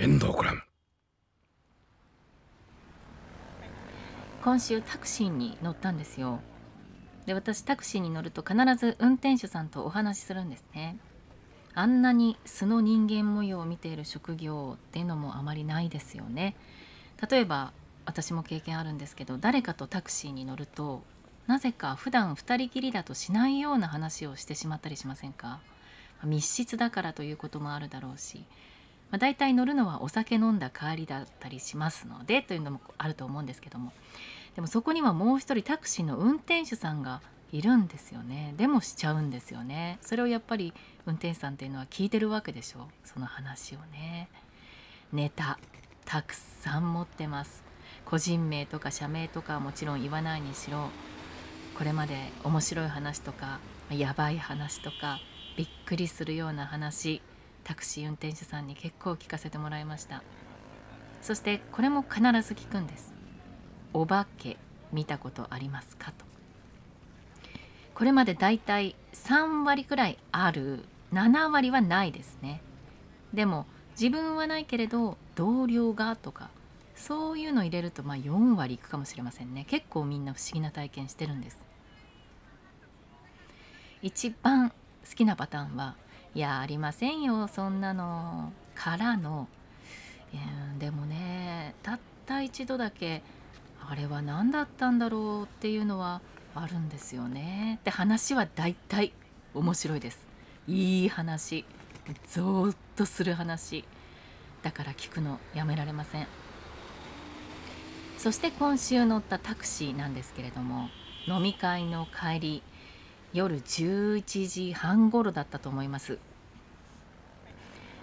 遠藤君今週タクシーに乗ったんですよ。で私タクシーに乗ると必ず運転手さんとお話しするんですね。あんなに素の人間模様を見ている職業っていうのもあまりないですよね。例えば私も経験あるんですけど誰かとタクシーに乗るとなぜか普段2人きりだとしないような話をしてしまったりしませんか？密室だからということもあるだろうしまあ、大体乗るのはお酒飲んだ帰りだったりしますのでというのもあると思うんですけども。でもそこにはもう一人タクシーの運転手さんがいるんですよね。でもしちゃうんですよね。それをやっぱり運転手さんっていうのは聞いてるわけでしょう。その話をね。ネタたくさん持ってます。個人名とか社名とかはもちろん言わないにしろ。これまで面白い話とかやばい話とかびっくりするような話。タクシー運転手さんに結構聞かせてもらいました。そしてこれも必ず聞くんです。お化け見たことありますかと。これまでだいたい3割くらいある。7割はないですね。でも自分はないけれど同僚がとかそういうの入れるとまあ4割いくかもしれませんね。結構みんな不思議な体験してるんです。一番好きなパターンはいやありませんよそんなのからの、え、でもねたった一度だけあれは何だったんだろうっていうのはあるんですよね。で話はだいたい面白いです。いい話ゾーッとする話だから聞くのやめられません。そして今週乗ったタクシーなんですけれども飲み会の帰り夜11時半頃だったと思います。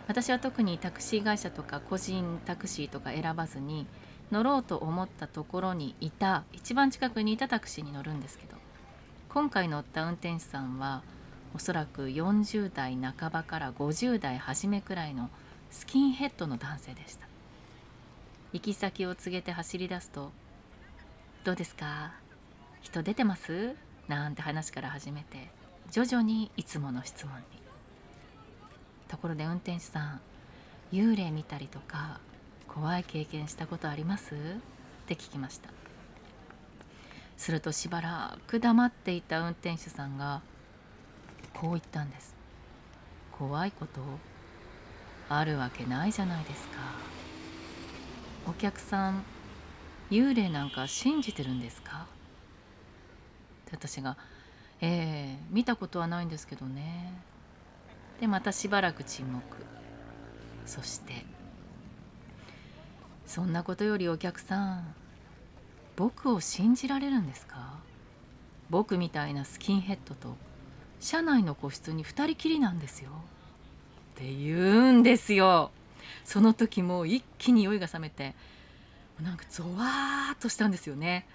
私は特にタクシー会社とか個人タクシーとか選ばずに乗ろうと思ったところにいた一番近くにいたタクシーに乗るんですけど今回乗った運転手さんはおそらく40代半ばから50代初めくらいのスキンヘッドの男性でした。行き先を告げて走り出すと「どうですか？人出てます?」なんて話から始めて徐々にいつもの質問に。ところで運転手さん幽霊見たりとか怖い経験したことあります？って聞きました。するとしばらく黙っていた運転手さんがこう言ったんです。怖いことあるわけないじゃないですか。お客さん幽霊なんか信じてるんですか？私が「ええー、見たことはないんですけどね」でまたしばらく沈黙。そしてそんなことよりお客さん僕を信じられるんですか？僕みたいなスキンヘッドと車内の個室に2人きりなんですよ。って言うんですよ。その時もう一気に酔いが覚めてなんかゾワーっとしたんですよね。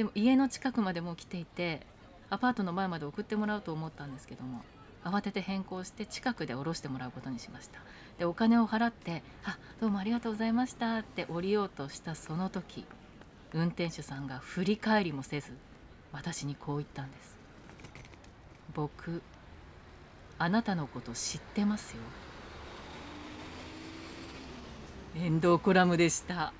でも家の近くまでもう来ていてアパートの前まで送ってもらうと思ったんですけども慌てて変更して近くで降ろしてもらうことにしました。でお金を払って「あどうもありがとうございました」って降りようとしたその時運転手さんが振り返りもせず私にこう言ったんです「僕あなたのこと知ってますよ」遠藤コラムでした。